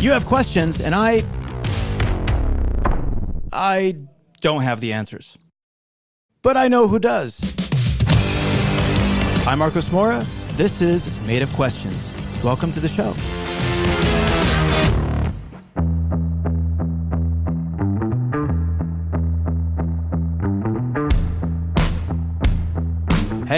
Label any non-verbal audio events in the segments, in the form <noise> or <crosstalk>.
You have questions, and I. I don't have the answers. But I know who does. I'm Marcos Moura. This is Made of Questions. Welcome to the show.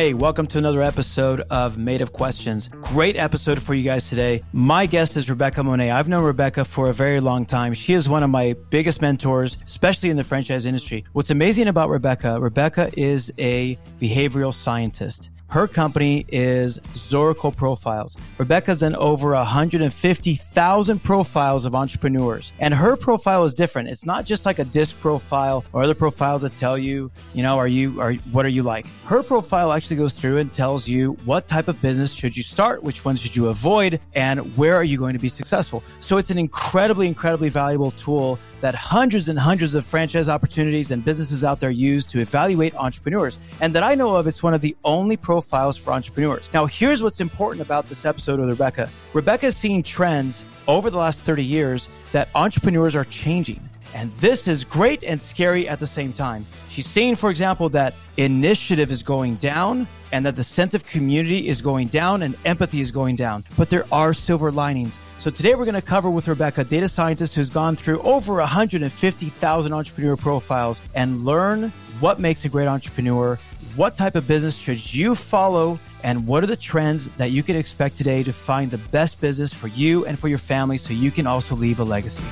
Hey, welcome to another episode of Made of Questions. Great episode for you guys today. My guest is Rebecca Monet. I've known Rebecca for a very long time. She is one of my biggest mentors, especially in the franchise industry. What's amazing about Rebecca, Rebecca is a behavioral scientist. Her company is Zorakle Profiles. Rebecca's done over 150,000 profiles of entrepreneurs. And her profile is different. It's not just like a DISC profile or other profiles that tell you, you know, are you, are, what are you like? Her profile actually goes through and tells you what type of business should you start, which ones should you avoid, and where are you going to be successful. So it's an incredibly, incredibly valuable tool that hundreds and hundreds of franchise opportunities and businesses out there use to evaluate entrepreneurs. And that I know of, it's one of the only profiles for entrepreneurs. Now, here's what's important about this episode with Rebecca. Rebecca is seeing trends over the last 30 years that entrepreneurs are changing. And this is great and scary at the same time. She's saying, for example, that initiative is going down and that the sense of community is going down and empathy is going down. But there are silver linings. So today we're going to cover with Rebecca, data scientist who's gone through over 150,000 entrepreneur profiles and learn what makes a great entrepreneur, what type of business should you follow, and what are the trends that you can expect today to find the best business for you and for your family so you can also leave a legacy.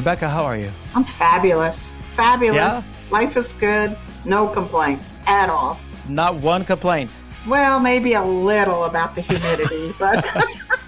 Rebecca, how are you? I'm fabulous. Fabulous. Yeah? Life is good. No complaints at all. Not one complaint. Well, maybe a little about the humidity, but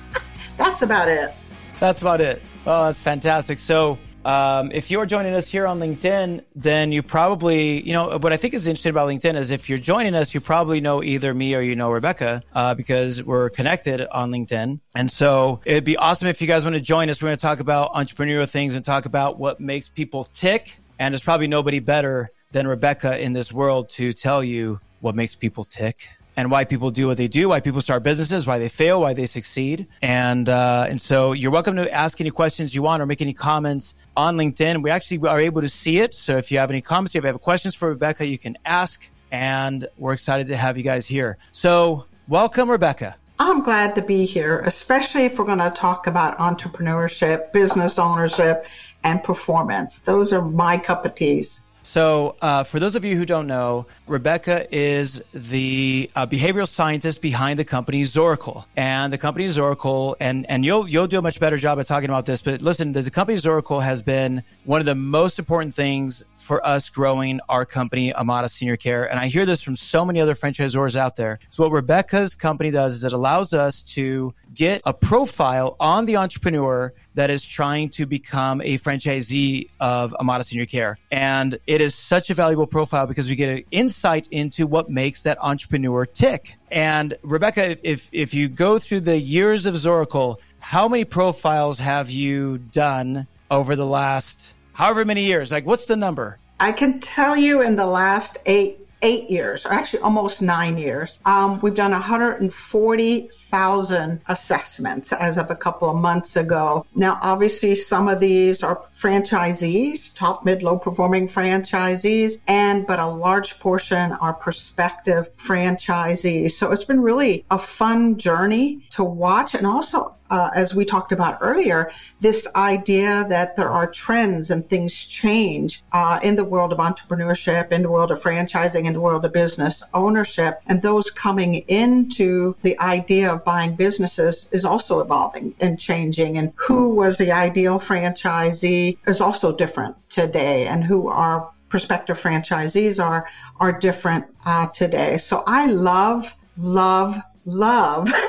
<laughs> that's about it. That's about it. Oh, that's fantastic. So, um, if you're joining us here on LinkedIn, then you probably, you know, what I think is interesting about LinkedIn is if you're joining us, you probably know either me or you know Rebecca uh, because we're connected on LinkedIn. And so it'd be awesome if you guys want to join us. We're going to talk about entrepreneurial things and talk about what makes people tick. And there's probably nobody better than Rebecca in this world to tell you what makes people tick and why people do what they do, why people start businesses, why they fail, why they succeed. And uh, and so you're welcome to ask any questions you want or make any comments on LinkedIn. We actually are able to see it. So if you have any comments, if you have questions for Rebecca, you can ask. And we're excited to have you guys here. So welcome, Rebecca. I'm glad to be here, especially if we're going to talk about entrepreneurship, business ownership, and performance. Those are my cup of teas. So, uh, for those of you who don't know, Rebecca is the uh, behavioral scientist behind the company Zorakle, and the company Zorakle, and and you'll you'll do a much better job of talking about this. But listen, the company Zorakle has been one of the most important things for us growing our company, Amada Senior Care. And I hear this from so many other franchisors out there. So what Rebecca's company does is it allows us to get a profile on the entrepreneur that is trying to become a franchisee of Amada Senior Care. And it is such a valuable profile because we get an insight into what makes that entrepreneur tick. And Rebecca, if, if you go through the years of Zorakle, how many profiles have you done over the last however many years? Like, what's the number? I can tell you in the last eight eight years, or actually almost nine years, um, we've done 140,000 assessments as of a couple of months ago. Now, obviously, some of these are franchisees, top, mid, low performing franchisees, and but a large portion are prospective franchisees. So it's been really a fun journey to watch and also uh, as we talked about earlier, this idea that there are trends and things change uh, in the world of entrepreneurship, in the world of franchising, in the world of business ownership, and those coming into the idea of buying businesses is also evolving and changing. And who was the ideal franchisee is also different today, and who our prospective franchisees are are different uh, today. So I love, love, love. <laughs>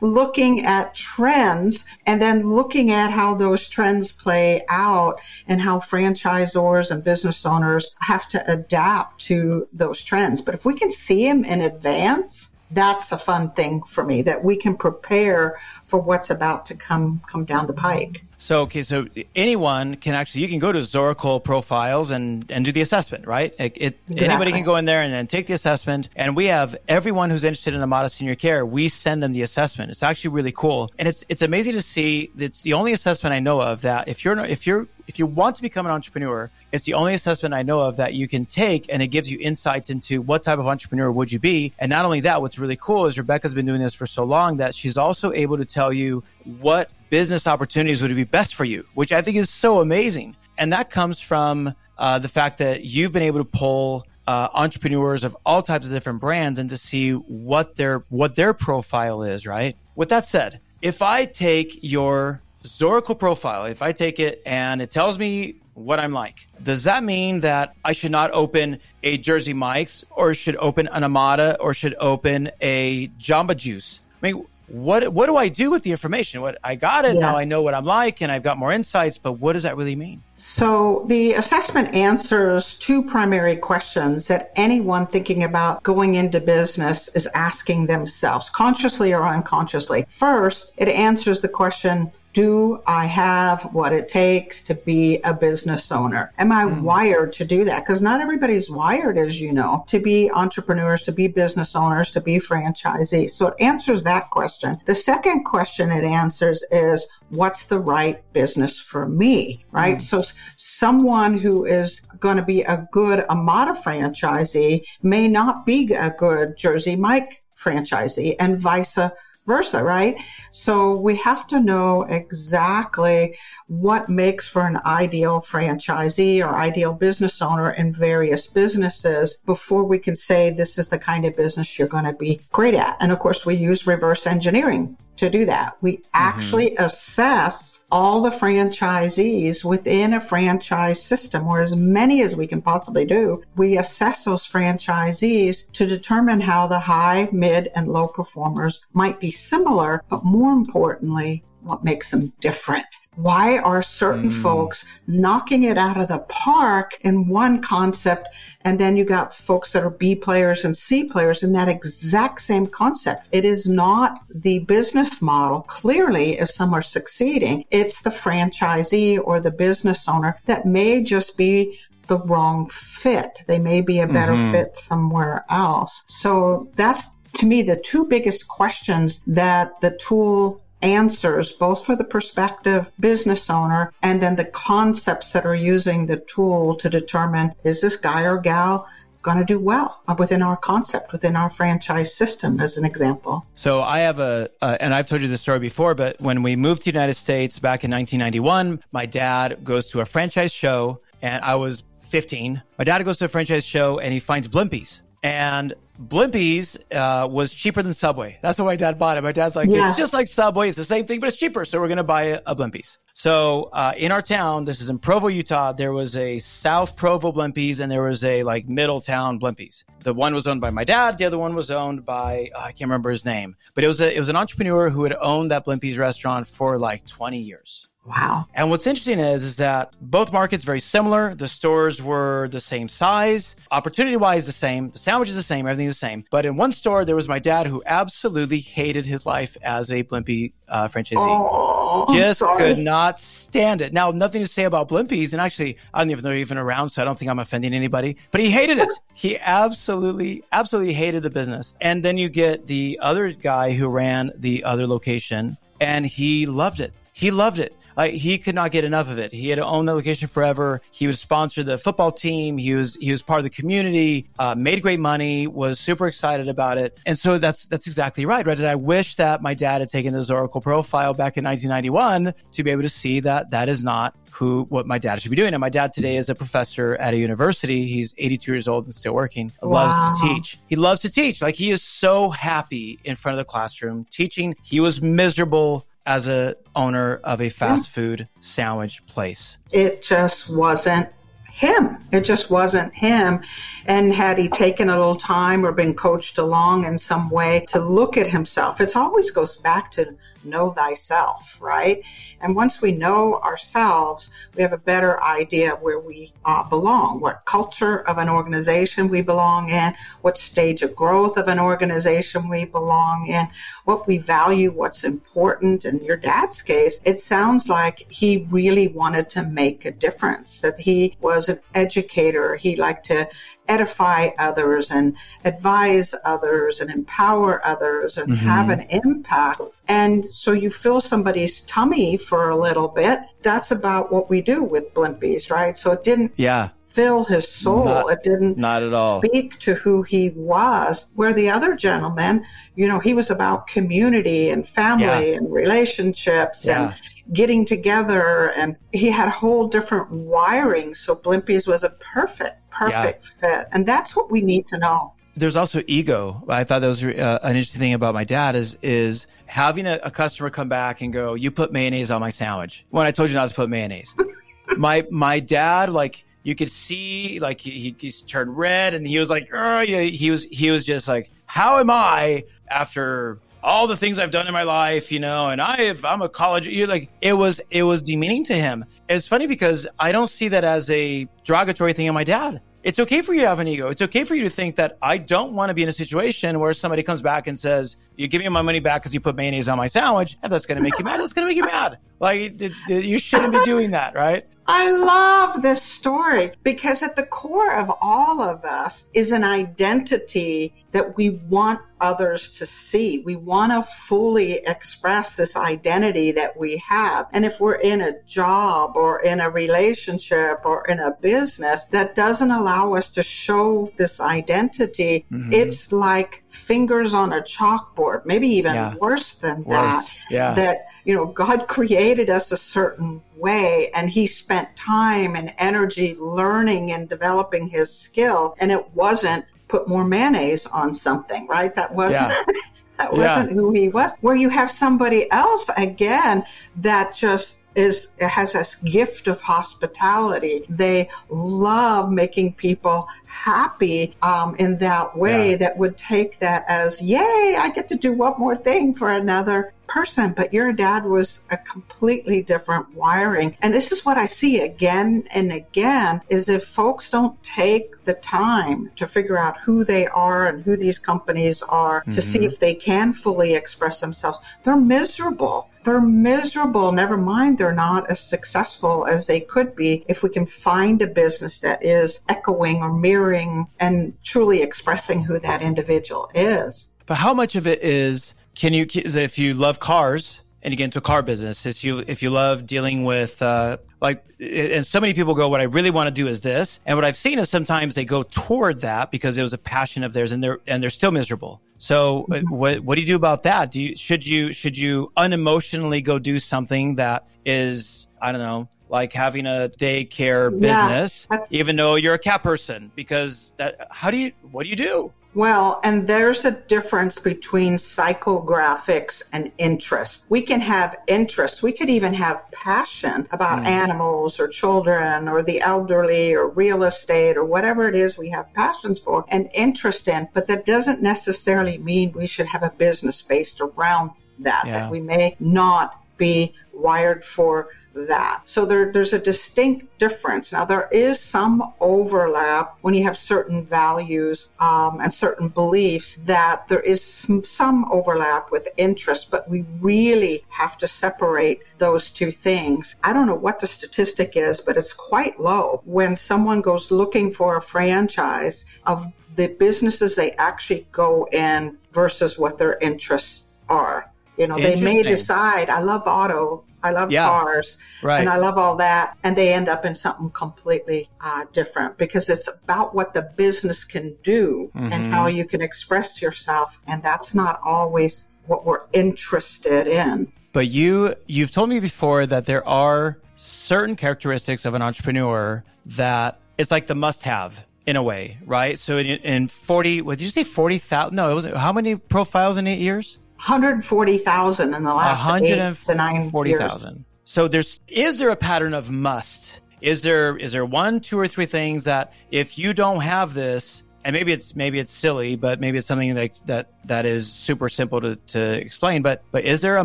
looking at trends and then looking at how those trends play out and how franchisors and business owners have to adapt to those trends. But if we can see them in advance, that's a fun thing for me that we can prepare for what's about to come come down the pike. So okay, so anyone can actually you can go to Zorakle profiles and and do the assessment, right? It, it exactly. anybody can go in there and, and take the assessment, and we have everyone who's interested in Amada Senior Care. We send them the assessment. It's actually really cool, and it's it's amazing to see. It's the only assessment I know of that if you're if you're if you want to become an entrepreneur, it's the only assessment I know of that you can take and it gives you insights into what type of entrepreneur would you be. And not only that, what's really cool is Rebecca's been doing this for so long that she's also able to tell you what business opportunities would be best for you, which I think is so amazing. And that comes from uh, the fact that you've been able to pull uh, entrepreneurs of all types of different brands and to see what their what their profile is. Right. With that said, if I take your Zorakle profile, if I take it and it tells me what I'm like, does that mean that I should not open a Jersey Mike's or should open an Amada or should open a Jamba Juice? I mean, what what do I do with the information? What I got it yeah. now, I know what I'm like, and I've got more insights. But what does that really mean? So the assessment answers two primary questions that anyone thinking about going into business is asking themselves, consciously or unconsciously. First, it answers the question do I have what it takes to be a business owner? Am I mm. wired to do that? Because not everybody's wired, as you know, to be entrepreneurs, to be business owners, to be franchisees. So it answers that question. The second question it answers is, what's the right business for me, right? Mm. So someone who is going to be a good Amada franchisee may not be a good Jersey Mike franchisee and vice versa versa, right? So we have to know exactly what makes for an ideal franchisee or ideal business owner in various businesses before we can say this is the kind of business you're going to be great at. And of course, we use reverse engineering to do that. We mm-hmm. actually mm-hmm. assess all the franchisees within a franchise system, or as many as we can possibly do. We assess those franchisees to determine how the high, mid, and low performers might be similar, but more importantly, what makes them different. Why are certain mm. folks knocking it out of the park in one concept and then you got folks that are B players and C players in that exact same concept. It is not the business model. Clearly, if some are succeeding, it's the franchisee or the business owner that may just be the wrong fit. They may be a better mm-hmm. fit somewhere else. So that's to me the two biggest questions that the tool answers, both for the prospective business owner and then the concepts that are using the tool to determine is this guy or gal going to do well within our concept, within our franchise system, as an example. So I have a, uh, and I've told you this story before, but when we moved to the United States back in 1991, my dad goes to a franchise show and I was 15. My dad goes to a franchise show and he finds Blimpies. And Blimpies uh, was cheaper than Subway. That's why my dad bought it. My dad's like, yeah. it's just like Subway. It's the same thing, but it's cheaper. So we're going to buy a, a Blimpies. So uh, in our town, this is in Provo, Utah, there was a South Provo Blimpies and there was a like Middletown Blimpies. The one was owned by my dad. The other one was owned by, uh, I can't remember his name, but it was a, it was an entrepreneur who had owned that Blimpies restaurant for like 20 years. Wow. And what's interesting is, is that both markets very similar. The stores were the same size, opportunity wise the same, the sandwich is the same, everything is the same. But in one store, there was my dad who absolutely hated his life as a Blimpie uh, franchisee. Oh, Just could not stand it. Now, nothing to say about Blimpies, and actually, I don't even know they're even around, so I don't think I'm offending anybody. But he hated it. <laughs> he absolutely, absolutely hated the business. And then you get the other guy who ran the other location, and he loved it. He loved it uh, he could not get enough of it. He had owned the location forever. He was sponsored the football team. He was he was part of the community. Uh, made great money. Was super excited about it. And so that's that's exactly right. Right. And I wish that my dad had taken this Zorakle profile back in 1991 to be able to see that that is not who what my dad should be doing. And my dad today is a professor at a university. He's 82 years old and still working. Wow. Loves to teach. He loves to teach. Like he is so happy in front of the classroom teaching. He was miserable as a owner of a fast food sandwich place? It just wasn't him. It just wasn't him. And had he taken a little time or been coached along in some way to look at himself, it always goes back to know thyself, right? And once we know ourselves, we have a better idea of where we uh, belong, what culture of an organization we belong in, what stage of growth of an organization we belong in, what we value, what's important. In your dad's case, it sounds like he really wanted to make a difference, that he was an educator. He liked to edify others and advise others and empower others and mm-hmm. have an impact. And so you fill somebody's tummy for a little bit. That's about what we do with blimpies, right? So it didn't yeah fill his soul. Not, it didn't not at all. speak to who he was. Where the other gentleman, you know, he was about community and family yeah. and relationships yeah. and getting together. And he had a whole different wiring. So Blimpies was a perfect perfect yeah. fit. And that's what we need to know. There's also ego. I thought that was uh, an interesting thing about my dad is is having a, a, customer come back and go, "You put mayonnaise on my sandwich." When I told you not to put mayonnaise, <laughs> my my dad like you could see like he, he's turned red and he was like, oh, he was he was just like, "How am I after?" all the things I've done in my life, you know, and I have, I'm a college, you like, it was, it was demeaning to him. It's funny because I don't see that as a derogatory thing in my dad. It's okay for you to have an ego. It's okay for you to think that I don't want to be in a situation where somebody comes back and says, "You give me my money back because you put mayonnaise on my sandwich," and that's going to make you mad. That's going to make you mad. Like you shouldn't be doing that, right? I love this story because at the core of all of us is an identity that we want others to see. We want to fully express this identity that we have. And if we're in a job or in a relationship or in a business that doesn't allow us to show this identity, mm-hmm. it's like fingers on a chalkboard, maybe even yeah. worse than worse. that. Yeah. That, you know, God created us a certain way and he spent time and energy learning and developing his skill and it wasn't put more mayonnaise on something, right? That wasn't yeah. <laughs> that wasn't yeah. who he was. Where you have somebody else again that just is has this gift of hospitality. They love making people happy um, in that way. Yeah. That would take that as, yay! I get to do one more thing for another person, but your dad was a completely different wiring. And this is what I see again and again is if folks don't take the time to figure out who they are and who these companies are mm-hmm. to see mm-hmm. if they can fully express themselves, they're miserable. They're miserable. Never mind, they're not as successful as they could be if we can find a business that is echoing or mirroring and truly expressing who that individual is. But how much of it is can you if you love cars and you get into a car business if you if you love dealing with uh, like and so many people go what i really want to do is this and what i've seen is sometimes they go toward that because it was a passion of theirs and they're and they're still miserable so uh, mm-hmm. what what do you do about that? Do you should you should you unemotionally go do something that is i don't know like having a daycare business yeah, even though you're a cat person? Because that how do you what do you do well, and there's a difference between psychographics and interest. We can have interest. We could even have passion about mm. animals or children or the elderly or real estate or whatever it is we have passions for and interest in, but that doesn't necessarily mean we should have a business based around that. Yeah. That we may not be wired for that. So there, there's a distinct difference. Now, there is some overlap when you have certain values um, and certain beliefs that there is some, some overlap with interest, but we really have to separate those two things. I don't know what the statistic is, but it's quite low when someone goes looking for a franchise of the businesses they actually go in versus what their interests are. You know, they may decide, I love auto I love yeah, cars, right. and I love all that, and they end up in something completely uh, different because it's about what the business can do mm-hmm. and how you can express yourself, and that's not always what we're interested in. But you, you've told me before that there are certain characteristics of an entrepreneur that it's like the must-have in a way, right? So in, in forty, what did you say? Forty thousand? No, it wasn't. how many profiles in eight years? 140,000 in the last 140,000. So there's is there a pattern of must is there is there one, two, or three things that if you don't have this, and maybe it's maybe it's silly, but maybe it's something that that that is super simple to, to explain. But but is there a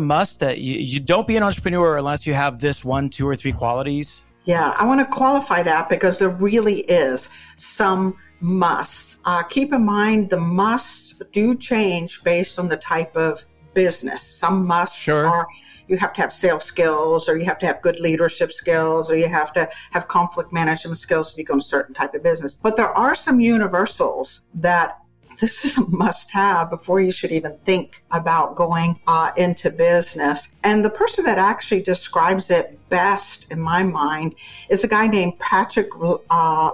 must that you, you don't be an entrepreneur unless you have this one, two, or three qualities? Yeah, I want to qualify that because there really is some musts. Uh, keep in mind the musts do change based on the type of business. Some musts sure. are you have to have sales skills or you have to have good leadership skills or you have to have conflict management skills if you go in a certain type of business. But there are some universals that this is a must have before you should even think about going uh, into business. And the person that actually describes it best in my mind is a guy named Patrick uh,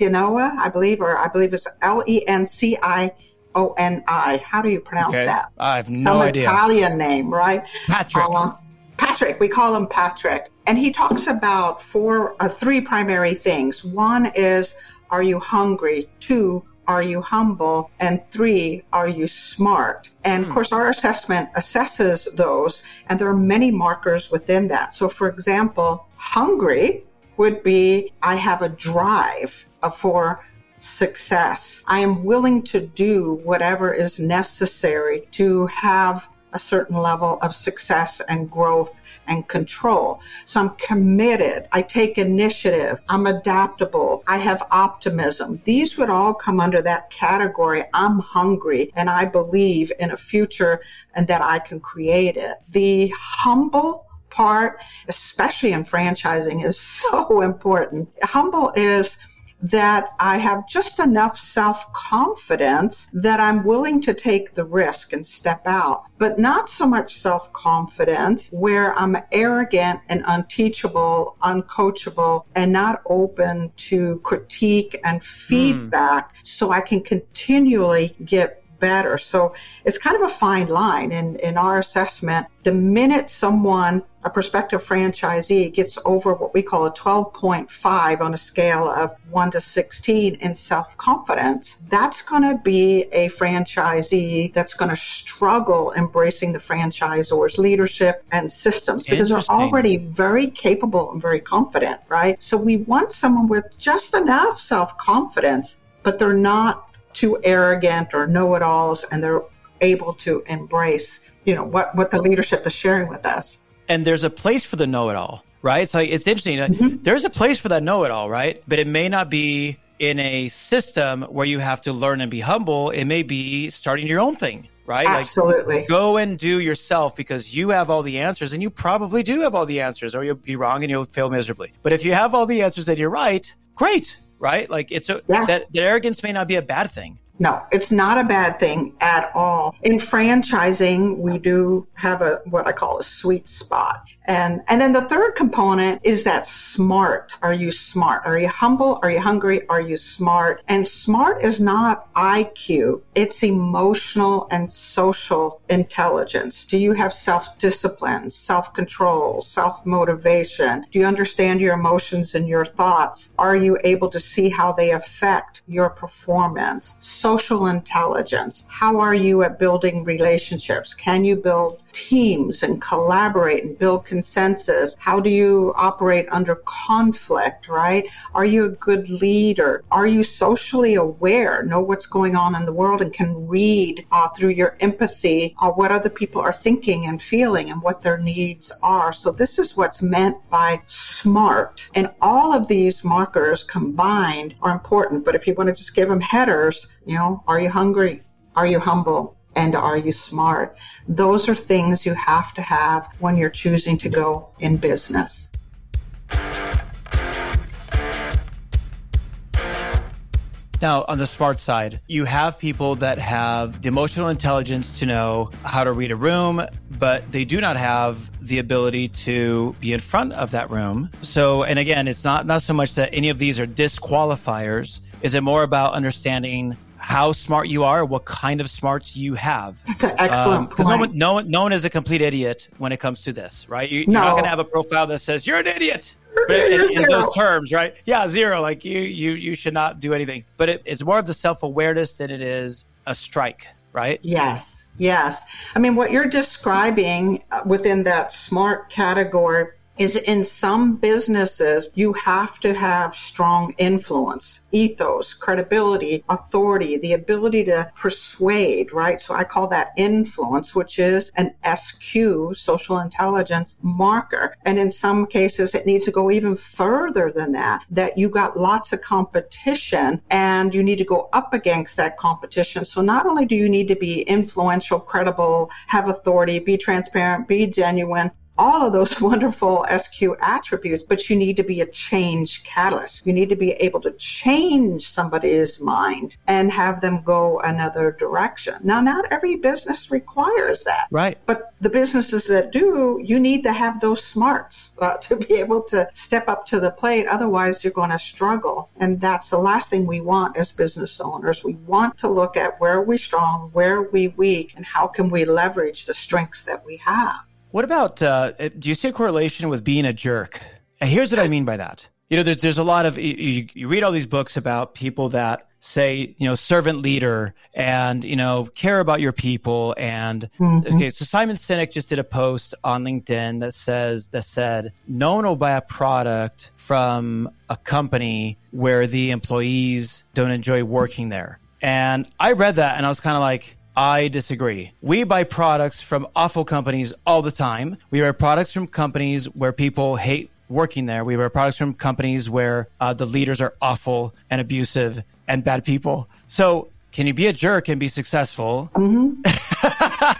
Lencioni, I believe, or I believe it's L E N C I O N I. How do you pronounce okay. that? I have no Some idea. Italian name, right? Patrick. Uh, Patrick. We call him Patrick, and he talks about four, uh, three primary things. One is, are you hungry? Two, are you humble? And three, are you smart? And of hmm. course, our assessment assesses those, and there are many markers within that. So, for example, hungry would be I have a drive uh, for success. I am willing to do whatever is necessary to have a certain level of success and growth and control. So I'm committed. I take initiative. I'm adaptable. I have optimism. These would all come under that category. I'm hungry and I believe in a future and that I can create it. The humble part, especially in franchising, is so important. Humble is that I have just enough self confidence that I'm willing to take the risk and step out, but not so much self confidence where I'm arrogant and unteachable, uncoachable, and not open to critique and hmm. feedback mm. so I can continually get better. So it's kind of a fine line in, in our assessment. The minute someone, a prospective franchisee, gets over what we call a 12.5 on a scale of 1 to 16 in self confidence, that's going to be a franchisee that's going to struggle embracing the franchisor's leadership and systems because they're already very capable and very confident, right? So we want someone with just enough self confidence, but they're not too arrogant or know-it-alls and they're able to embrace you know what what the leadership is sharing with us. And there's a place for the know-it-all right? It's like it's interesting mm-hmm. there's a place for that know-it-all right? But it may not be in a system where you have to learn and be humble. It may be starting your own thing right? Absolutely. like, go and do yourself because you have all the answers and you probably do have all the answers or you'll be wrong and you'll fail miserably. But if you have all the answers and you're right great right? Like it's a yeah. that, that arrogance may not be a bad thing. No, it's not a bad thing at all. In franchising, we do have a what I call a sweet spot. And and then the third component is that smart. Are you smart? Are you humble? Are you hungry? Are you smart? And smart is not IQ. It's emotional and social intelligence. Do you have self-discipline, self-control, self-motivation? Do you understand your emotions and your thoughts? Are you able to see how they affect your performance? social intelligence. How are you at building relationships? Can you build teams and collaborate and build consensus? How do you operate under conflict, right? Are you a good leader? Are you socially aware, know what's going on in the world and can read uh, through your empathy uh, what other people are thinking and feeling and what their needs are? So this is what's meant by smart. And all of these markers combined are important. But if you want to just give them headers, you know, are you hungry? Are you humble? And are you smart? Those are things you have to have when you're choosing to go in business. Now, on the smart side, you have people that have the emotional intelligence to know how to read a room, but they do not have the ability to be in front of that room. So, and again, it's not not so much that any of these are disqualifiers. Is it more about understanding how smart you are, what kind of smarts you have. That's an excellent Because um, no one, no, one, no one is a complete idiot when it comes to this, right? You, are not going to have a profile that says you're an idiot. But in, in, those terms, right? Yeah, zero. Like you, you, you should not do anything. But it, it's more of the self awareness than it is a strike, right? Yes, yes. I mean, what you're describing uh, within that smart category is in some businesses, you have to have strong influence, ethos, credibility, authority, the ability to persuade, right? So I call that influence, which is an SQ, social intelligence marker. And in some cases, it needs to go even further than that, that you got lots of competition and you need to go up against that competition. So not only do you need to be influential, credible, have authority, be transparent, be genuine, all of those <laughs> wonderful SQ attributes, but you need to be a change catalyst. You need to be able to change somebody's mind and have them go another direction. Now, not every business requires that. Right. But the businesses that do, you need to have those smarts uh, <laughs> to be able to step up to the plate. Otherwise, you're going to struggle. And that's the last thing we want as business owners. We want to look at where are we're strong, where are we weak, and how can we leverage the strengths that we have. What about, uh, do you see a correlation with being a jerk? And here's what I mean by that. You know, there's, there's a lot of, you, you read all these books about people that say, you know, servant leader and, you know, care about your people. And mm-hmm. okay, so Simon Sinek just did a post on LinkedIn that says, that said, no one will buy a product from a company where the employees don't enjoy working there. And I read that and I was kind of like, I disagree. We buy products from awful companies all the time. We buy products from companies where people hate working there. We buy products from companies where uh, the leaders are awful and abusive and bad people. So, can you be a jerk and be successful? Mm-hmm.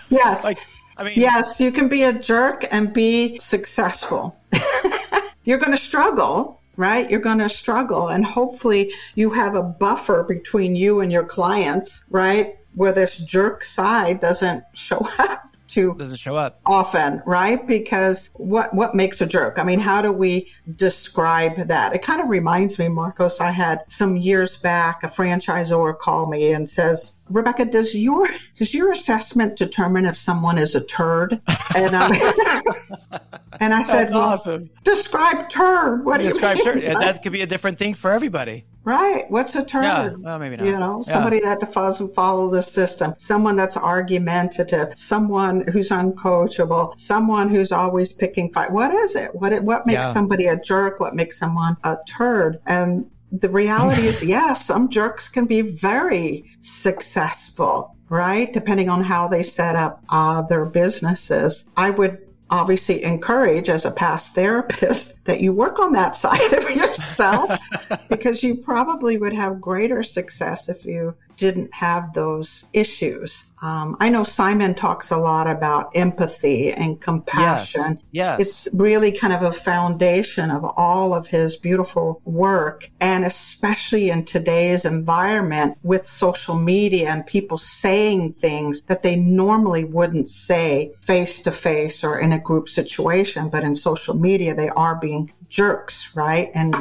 <laughs> yes. Like, I mean, yes, you can be a jerk and be successful. <laughs> You're going to struggle, right? You're going to struggle. And hopefully, you have a buffer between you and your clients, right? Where this jerk side doesn't show <laughs> up too doesn't show up often, right? Because what what makes a jerk? I mean, how do we describe that? It kind of reminds me, Marcos. I had some years back a franchisor call me and says, Rebecca, does your does your assessment determine if someone is a turd? And, um, <laughs> and I said, well, awesome. Describe turd. What do describe you mean? turd? That could be a different thing for everybody. Right. What's a turd? Yeah. Well, maybe not. You know, somebody yeah. that doesn't follow the system, someone that's argumentative, someone who's uncoachable, someone who's always picking fight. What is it? What what makes yeah. somebody a jerk? What makes someone a turd? And the reality is, <laughs> yes, some jerks can be very successful, right? Depending on how they set up uh, their businesses. I would obviously encourage as a past therapist <laughs> that you work on that <laughs> side of yourself <laughs> because you probably would have greater success if you didn't have those issues. Um, I know Simon talks a lot about empathy and compassion. Yes, yes. It's really kind of a foundation of all of his beautiful work. And especially in today's environment with social media and people saying things that they normally wouldn't say face to face or in a group situation. But in social media, they are being jerks, right? And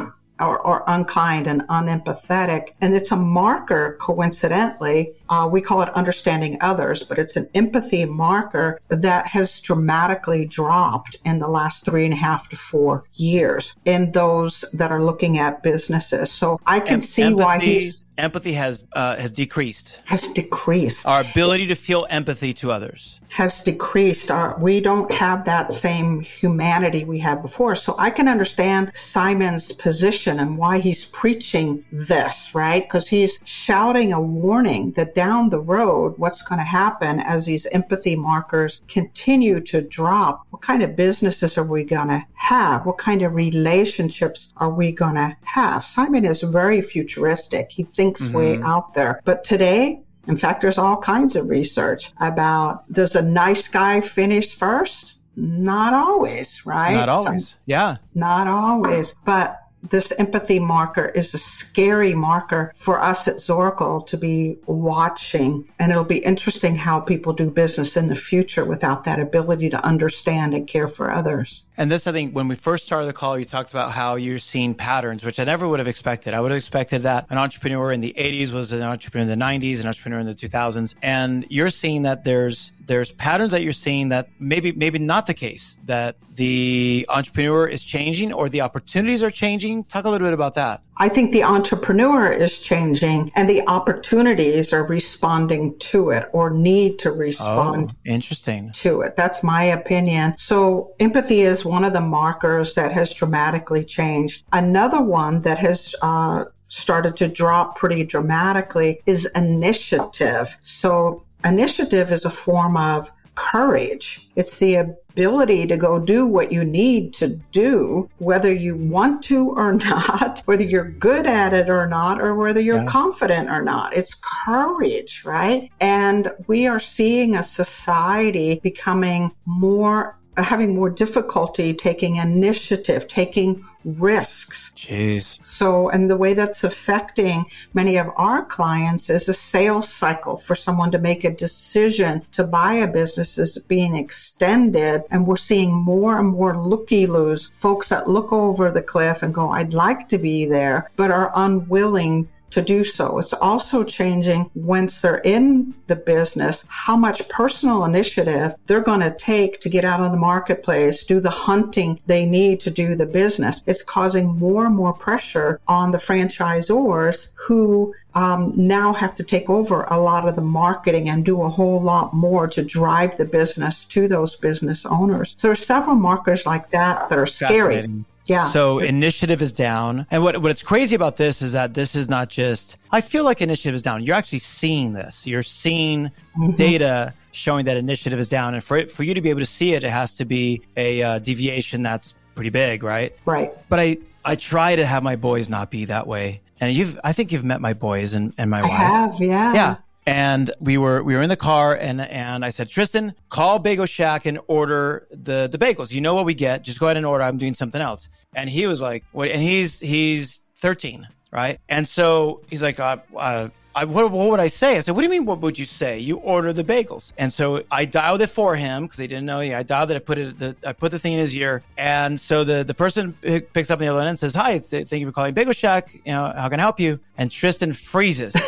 or, or, unkind and unempathetic. And it's a marker, coincidentally. Uh, we call it understanding others, but it's an empathy marker that has dramatically dropped in the last three and a half to four years in those that are looking at businesses. So I can em- see empathy, why he's empathy has uh, has decreased. Has decreased. Our ability to feel empathy to others has decreased. Our, we don't have that same humanity we had before. So I can understand Simon's position and why he's preaching this, right? Because he's shouting a warning that down the road, what's going to happen as these empathy markers continue to drop? What kind of businesses are we going to have? What kind of relationships are we going to have? Simon is very futuristic. He thinks mm-hmm. way out there. But today, in fact, there's all kinds of research about does a nice guy finish first? Not always, right? Not always. Yeah. Not always. But this empathy marker is a scary marker for us at Zorakle to be watching. And it'll be interesting how people do business in the future without that ability to understand and care for others. And this, I think, when we first started the call, you talked about how you're seeing patterns, which I never would have expected. I would have expected that an entrepreneur in the 80s was an entrepreneur in the 90s, an entrepreneur in the 2000s. And you're seeing that there's there's patterns that you're seeing that maybe maybe not the case that the entrepreneur is changing or the opportunities are changing. Talk a little bit about that. I think the entrepreneur is changing and the opportunities are responding to it or need to respond oh, interesting. to it. That's my opinion. So empathy is one of the markers that has dramatically changed. Another one that has uh, started to drop pretty dramatically is initiative. So initiative is a form of courage. It's the ability to go do what you need to do, whether you want to or <laughs> not, whether you're good at it or not, or whether you're yeah. confident or not. It's courage, right? And we are seeing a society becoming more having more difficulty taking initiative, taking risks. Jeez. So, and the way that's affecting many of our clients is a sales cycle for someone to make a decision to buy a business is being extended. And we're seeing more and more looky loos, folks that look over the cliff and go, I'd like to be there, but are unwilling to do so. It's also changing once they're in the business, how much personal initiative they're going to take to get out on the marketplace, do the hunting they need to do the business. It's causing more and more pressure on the franchisors who um, now have to take over a lot of the marketing and do a whole lot more to drive the business to those business owners. So there's several markers like that that are scary. Yeah. So initiative is down. And what, what's crazy about this is that this is not just, I feel like initiative is down. You're actually seeing this. You're seeing mm-hmm. data showing that initiative is down. And for it, for you to be able to see it, it has to be a uh, deviation that's pretty big, right? Right. But I, I try to have my boys not be that way. And you've, I think you've met my boys and, and my I wife. I have, yeah. Yeah and we were we were in the car and and I said Tristan call Bagel Shack and order the the bagels. You know what we get. Just go ahead and order. I'm doing something else. And he was like wait and he's he's 13 right? And so he's like uh, uh I, what, what, would I say? I said, what do you mean? What would you say? You order the bagels. And so I dialed it for him because he didn't know. Yeah, I dialed it. I put it, the, I put the thing in his ear. And so the, the person picks up on the other end and says, hi, thank you for calling Bagel Shack. You know, how can I help you? And Tristan freezes. <laughs>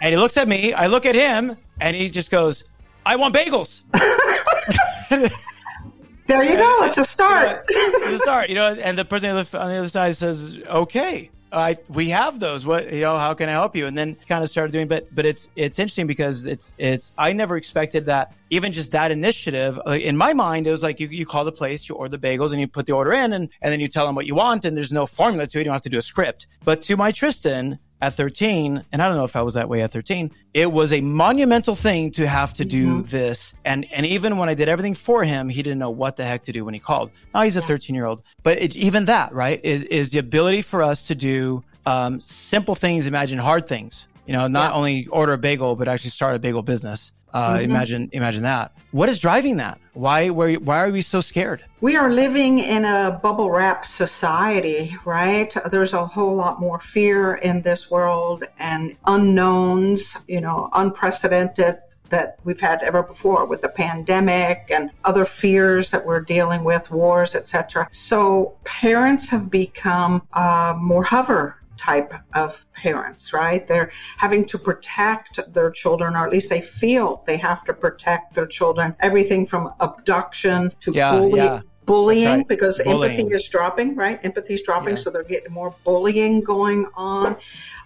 And he looks at me, I look at him, and he just goes, I want bagels. there you go. It's a start. <laughs> it's a start, you know. And the person on the other side says, "Okay, I we have those. What you know? How can I help you?" And then kind of started doing. But but it's it's interesting because it's it's. I never expected that. Even just that initiative, uh, in my mind, it was like you, you call the place, you order the bagels, and you put the order in, and and then you tell them what you want, and there's no formula to it. You don't have to do a script. But to my Tristan, at 13, and I don't know if I was that way at 13, it was a monumental thing to have to do mm-hmm. this. And and even when I did everything for him, he didn't know what the heck to do when he called. Now he's a 13 year old, but it, even that, right, is, is the ability for us to do um, simple things, imagine hard things. You know, not yeah. only order a bagel, but actually start a bagel business. Uh, mm-hmm. Imagine, imagine that. What is driving that? Why, why, why are we so scared? We are living in a bubble wrap society, right? There's a whole lot more fear in this world and unknowns, you know, unprecedented that we've had ever before with the pandemic and other fears that we're dealing with, wars, etc. So parents have become uh, more hover type of parents, right? They're having to protect their children, or at least they feel they have to protect their children. Everything from abduction to yeah, bullying. Yeah. Bullying right. because bullying. empathy is dropping, right? Empathy is dropping, yeah. so they're getting more bullying going on.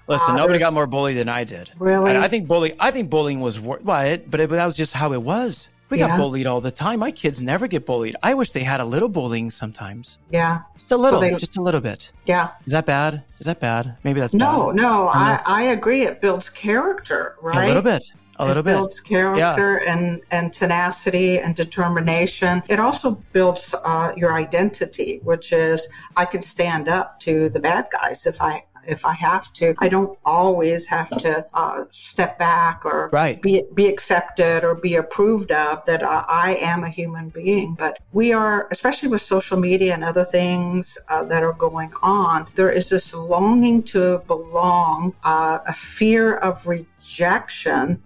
Listen, uh, nobody got more bullied than I did. Really? I think bullying. I think bullying was well, it, but, it, but that was just how it was. We yeah. got bullied all the time. My kids never get bullied. I wish they had a little bullying sometimes. Yeah. Just a little, they, just a little bit. Yeah. Is that bad? Is that bad? Maybe that's no, bad. no. I, I agree. It builds character, right? A little bit. A little it bit. builds character yeah. and, and tenacity and determination. It also builds uh, your identity, which is I can stand up to the bad guys if I if I have to. I don't always have to uh, step back or right. be be accepted or be approved of. That uh, I am a human being. But we are, especially with social media and other things uh, that are going on, there is this longing to belong, uh, a fear of rejection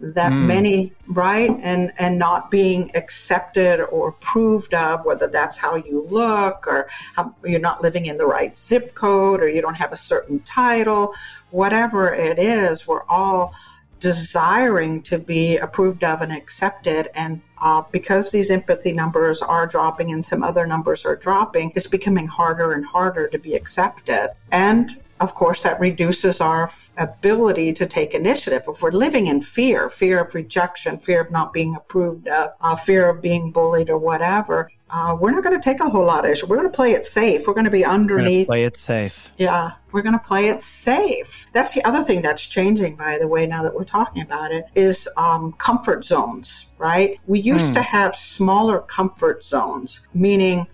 that mm. many right and and not being accepted or approved of whether that's how you look or how, you're not living in the right zip code or you don't have a certain title whatever it is we're all desiring to be approved of and accepted and uh, because these empathy numbers are dropping and some other numbers are dropping, it's becoming harder and harder to be accepted. And of course, that reduces our ability to take initiative. If we're living in fear, fear of rejection, fear of not being approved of, uh, fear of being bullied or whatever, uh, we're not going to take a whole lot of issue. We're going to play it safe. We're going to be underneath. play it safe. Yeah, we're going to play it safe. That's the other thing that's changing, by the way, now that we're talking about it, is um, comfort zones, right? We used mm. to have smaller comfort zones, meaning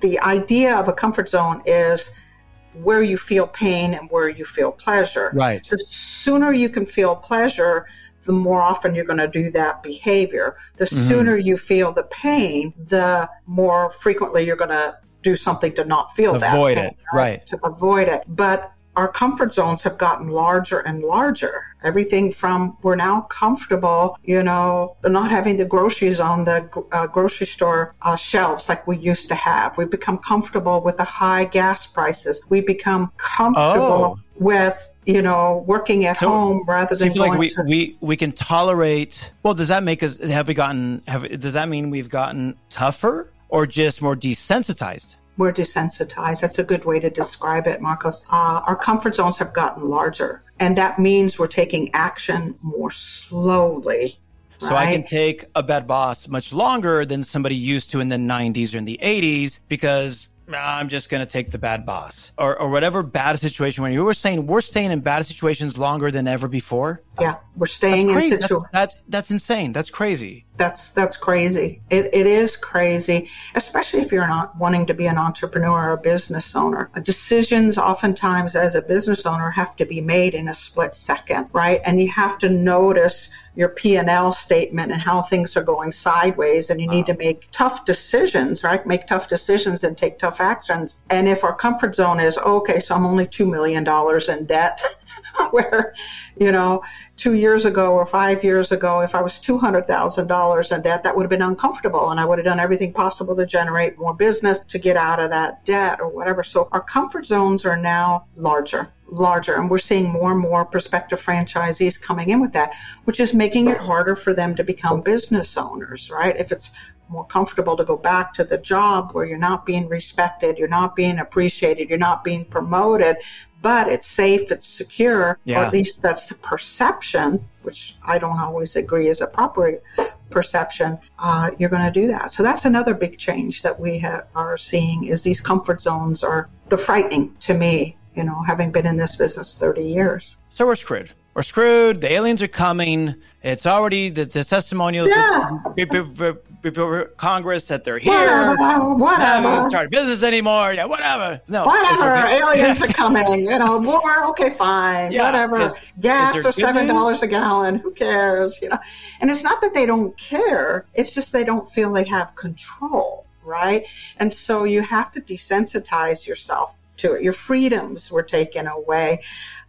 the idea of a comfort zone is where you feel pain and where you feel pleasure. Right. The sooner you can feel pleasure, the more often you're going to do that behavior. The mm-hmm. sooner you feel the pain, the more frequently you're going to do something to not feel avoid that. Avoid it. Right? right. To avoid it. But our comfort zones have gotten larger and larger. Everything from we're now comfortable, you know, not having the groceries on the uh, grocery store uh, shelves like we used to have. We've become comfortable with the high gas prices. We become comfortable oh. with you know, working at so, home rather than so going like we, to... we we can tolerate. Well, does that make us have we gotten have does that mean we've gotten tougher or just more desensitized? We're desensitized. That's a good way to describe it, Marcos. Uh, our comfort zones have gotten larger, and that means we're taking action more slowly. So right? I can take a bad boss much longer than somebody used to in the 90s or in the 80s because I'm just going to take the bad boss or, or whatever bad situation. When you were saying we're staying in bad situations longer than ever before. Yeah, we're staying that's in situations. That's, that's, that's insane. That's crazy. That's that's crazy. It, it is crazy, especially if you're not wanting to be an entrepreneur or a business owner. Decisions, oftentimes, as a business owner, have to be made in a split second, right? And you have to notice your P&L statement and how things are going sideways and you need to make tough decisions, right? Make tough decisions and take tough actions. And if our comfort zone is, okay, so I'm only 2 million dollars in debt, <laughs> <laughs> where, you know, two years ago or five years ago, if I was $200,000 in debt, that would have been uncomfortable. And I would have done everything possible to generate more business to get out of that debt or whatever. So our comfort zones are now larger, larger. And we're seeing more and more prospective franchisees coming in with that, which is making it harder for them to become business owners, right? If it's more comfortable to go back to the job where you're not being respected, you're not being appreciated, you're not being promoted, but it's safe, it's secure, yeah. or at least that's the perception, which I don't always agree is a proper perception, uh, you're going to do that. So that's another big change that we ha- are seeing is these comfort zones are the frightening to me, you know, having been in this business 30 years. So we're screwed we're screwed. The aliens are coming. It's already the, the testimonials yeah. before Congress that they're here. Whatever. whatever. start business anymore. Yeah, whatever. No. Whatever. aliens are <laughs> coming. You know, war. Okay, fine. Yeah. Whatever. Is, Gas is or seven dollars a gallon. Who cares? You know, and it's not that they don't care. It's just they don't feel they have control, right? And so you have to desensitize yourself to it. Your freedoms were taken away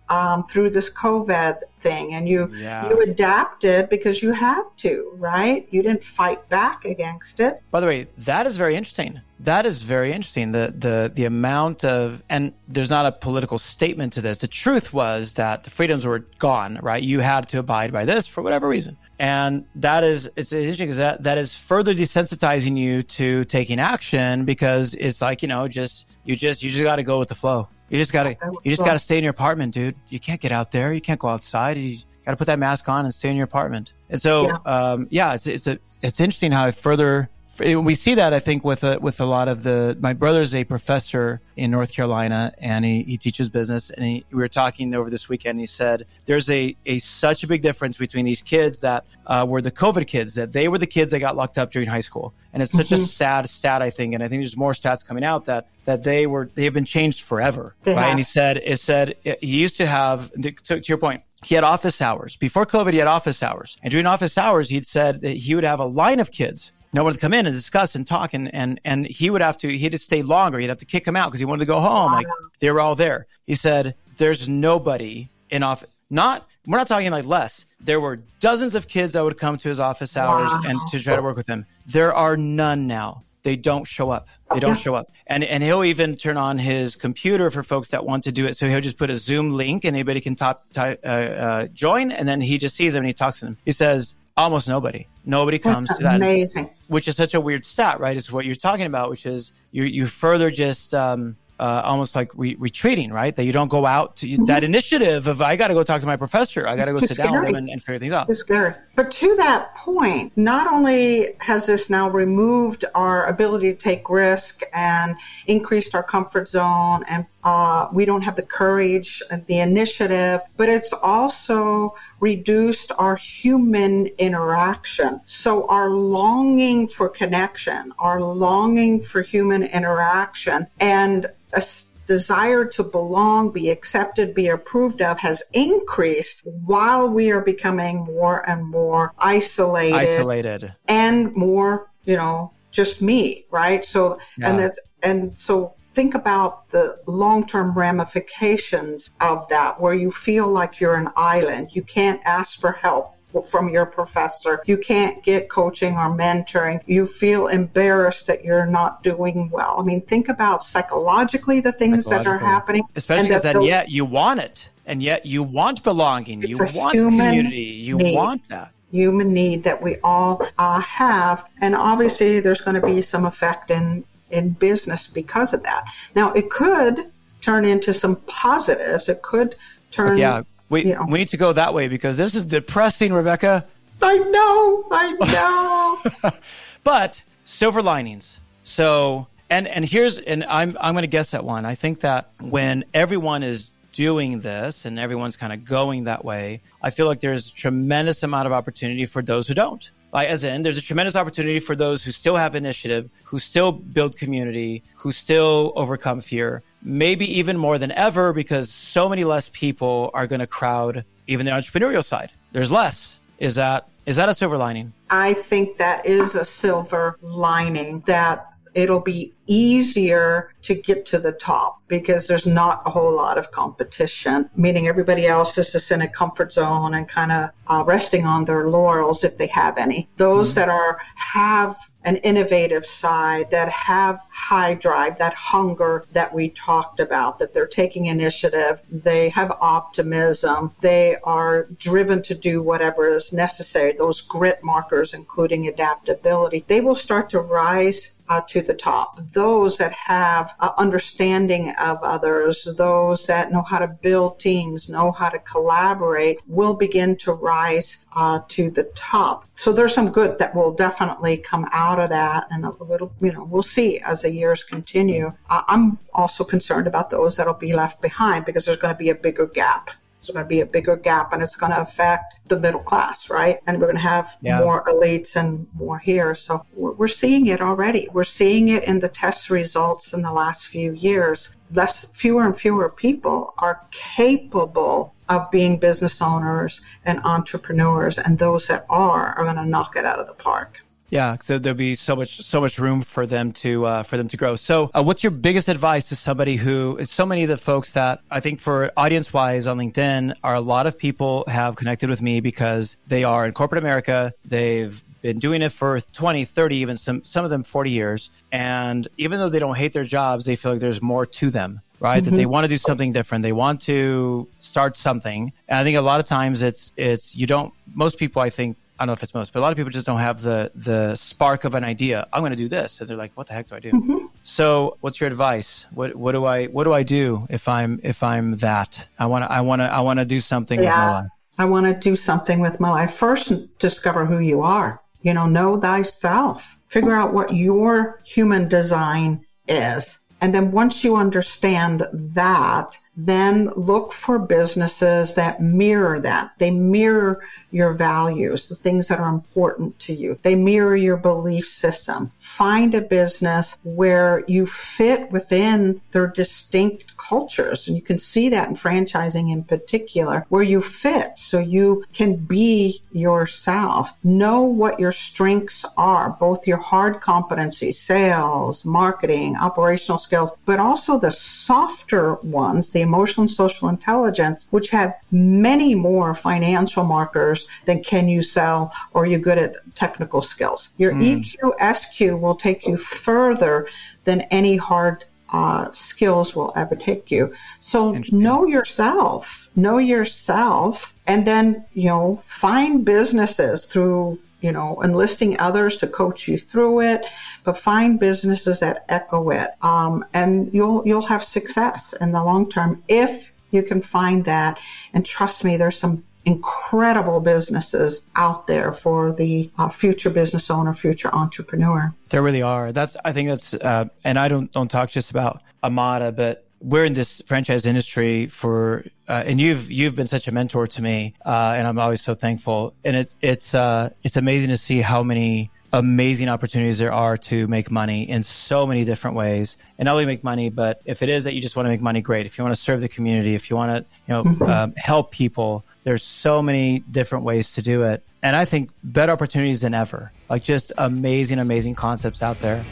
um, through this COVID thing, and you yeah. you adapted because you had to, right? You didn't fight back against it. By the way, that is very interesting. That is very interesting. The the the amount of and there's not a political statement to this. The truth was that the freedoms were gone, right? You had to abide by this for whatever reason. And that is it's interesting because that that is further desensitizing you to taking action because it's like, you know, just you just you just got to go with the flow. You just gotta you just gotta stay in your apartment, dude. You can't get out there. You can't go outside. You gotta put that mask on and stay in your apartment. And so, yeah, um, yeah it's it's a it's interesting how it further we see that I think with a, with a lot of the my brother's a professor in North Carolina and he, he teaches business and he, we were talking over this weekend. he said there's a, a such a big difference between these kids that uh, were the COVID kids that they were the kids that got locked up during high school and it's such mm-hmm. a sad stat I think and I think there's more stats coming out that that they were they have been changed forever right and he said it said he used to have to, to your point he had office hours before COVID. He had office hours, and during office hours, he'd said that he would have a line of kids no one to come in and discuss and talk and and and he would have to he had to stay longer. He'd have to kick him out because he wanted to go home. Like they were all there. He said there's nobody in office not we're not talking like less. There were dozens of kids that would come to his office hours wow. and to try to work with him. There are none now. They don't show up. They don't show up. And and he'll even turn on his computer for folks that want to do it. So he'll just put a zoom link and anybody can top, uh, uh, join and then he just sees them and he talks to them. He says almost nobody. Nobody comes That's to that. amazing. Which is such a weird stat, right? Is what you're talking about, which is you you further just um, uh, almost like re- retreating, right? That you don't go out to Mm-hmm. that initiative of I got to go talk to my professor, I got to go sit down with scary. them and, and figure things out. It's scary. But to that point, not only has this now removed our ability to take risk and increased our comfort zone, and uh, we don't have the courage and the initiative, but it's also reduced our human interaction. So our longing for connection, our longing for human interaction, and a desire to belong, be accepted, be approved of has increased while we are becoming more and more isolated, Isolated. and more, you know, just me, right? So, and Yeah. it's, and so think about the long-term ramifications of that where you feel like you're an island. You can't ask for help from your professor. You can't get coaching or mentoring. You feel embarrassed that you're not doing well. I mean, think about psychologically the things that are happening. Especially because that then, yet you want it. And yet you want belonging. You want community. You need. want that. human need that we all uh, have, and obviously there's going to be some effect in in business because of that. Now it could turn into some positives. It could turn. Yeah. We, you know. we need to go that way because this is depressing, Rebecca. I know. I know. <laughs> but silver linings. So and and here's and I'm I'm going to guess at one. I think that when everyone is doing this and everyone's kind of going that way, I feel like there's a tremendous amount of opportunity for those who don't. Like as in, there's a tremendous opportunity for those who still have initiative, who still build community, who still overcome fear. Maybe even more than ever because so many less people are going to crowd even the entrepreneurial side. There's less. Is that is that a silver lining? I think that is a silver lining that it'll be easier to get to the top because there's not a whole lot of competition, meaning everybody else is just in a comfort zone and kind of uh, resting on their laurels if they have any. Those that are have an innovative side, that have high drive, that hunger that we talked about, that they're taking initiative, they have optimism, they are driven to do whatever is necessary, those grit markers, including adaptability, they will start to rise uh, to the top. Those that have uh, understanding of others, those that know how to build teams, know how to collaborate, will begin to rise uh, to the top. So there's some good that will definitely come out of that, and a little, you know, we'll see as the years continue. I'm also concerned about those that'll be left behind because there's going to be a bigger gap. There's going to be a bigger gap, and it's going to affect the middle class, right? And we're going to have Yeah. more elites and more here. So we're, we're seeing it already. We're seeing it in the test results in the last few years. Less, fewer and fewer people are capable of being business owners and entrepreneurs, and those that are are going to knock it out of the park. Yeah, so there'll be so much so much room for them to uh, for them to grow. So, uh, what's your biggest advice to somebody who is so many of the folks that I think for audience wise on LinkedIn are a lot of people have connected with me because they are in corporate America. They've been doing it for 20, 30, even some some of them 40 years. And even though they don't hate their jobs, they feel like there's more to them, right? That they want to do something different. They want to start something. And I think a lot of times it's it's you don't most people I think I don't know if it's most, but a lot of people just don't have the the spark of an idea. I'm going to do this, and they're like, "What the heck do I do?" Mm-hmm. So, what's your advice? What what do I what do I do if I'm if I'm that? I want to I want to I want to do something with my Yeah. life. I want to do something with my life. First, discover who you are. You know, know thyself. Figure out what your human design is. And then once you understand that, then look for businesses that mirror that. They mirror your values, the things that are important to you. They mirror your belief system. Find a business where you fit within their distinct cultures. And you can see that in franchising in particular, where you fit so you can be yourself. Know what your strengths are, both your hard competencies, sales, marketing, operational skills, but also the softer ones, the emotional and social intelligence, which have many more financial markers than can you sell or you're good at technical skills. Your EQ, SQ will take you further than any hard uh, skills will ever take you. So know yourself, know yourself, and then, you know, find businesses through you know, enlisting others to coach you through it, but find businesses that echo it, um, and you'll you'll have success in the long term if you can find that. And trust me, there's some incredible businesses out there for the uh, future business owner, future entrepreneur. There really are. That's I think that's, uh, and I don't don't talk just about Amada, but we're in this franchise industry for, uh, and you've you've been such a mentor to me, uh, and I'm always so thankful. And it's it's uh, it's amazing to see how many amazing opportunities there are to make money in so many different ways. And not only make money but if it is that you just want to make money great. If you want to serve the community if you want to you know mm-hmm. um, help people there's so many different ways to do it. And i think better opportunities than ever. Like just amazing amazing concepts out there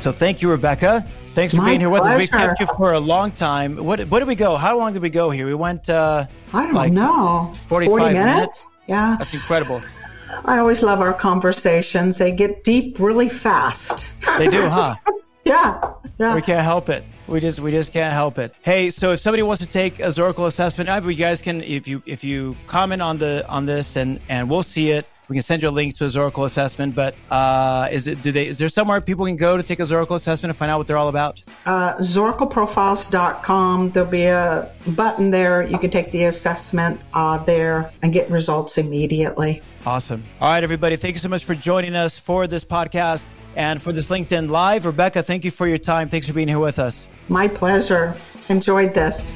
So thank you, Rebecca. Thanks for My being here with pleasure. us. We kept you for a long time. What what did we go? How long did we go here? We went. Uh, I don't like know. Forty-five 40 minutes? minutes. Yeah, that's incredible. I always love our conversations. They get deep really fast. They do, huh? <laughs> yeah. Yeah. We can't help it. We just we just can't help it. Hey, so if somebody wants to take a Zorakle assessment, you guys can if you if you comment on the on this and and we'll see it we can send you a link to a Zorakle assessment, but uh, is it do they is there somewhere people can go to take a Zorakle assessment and find out what they're all about? Uh, ZorakleProfiles.com. There'll be a button there. You can take the assessment uh, there and get results immediately. Awesome. All right, everybody. Thank you so much for joining us for this podcast and for this LinkedIn Live. Rebecca, thank you for your time. Thanks for being here with us. My pleasure. Enjoyed this.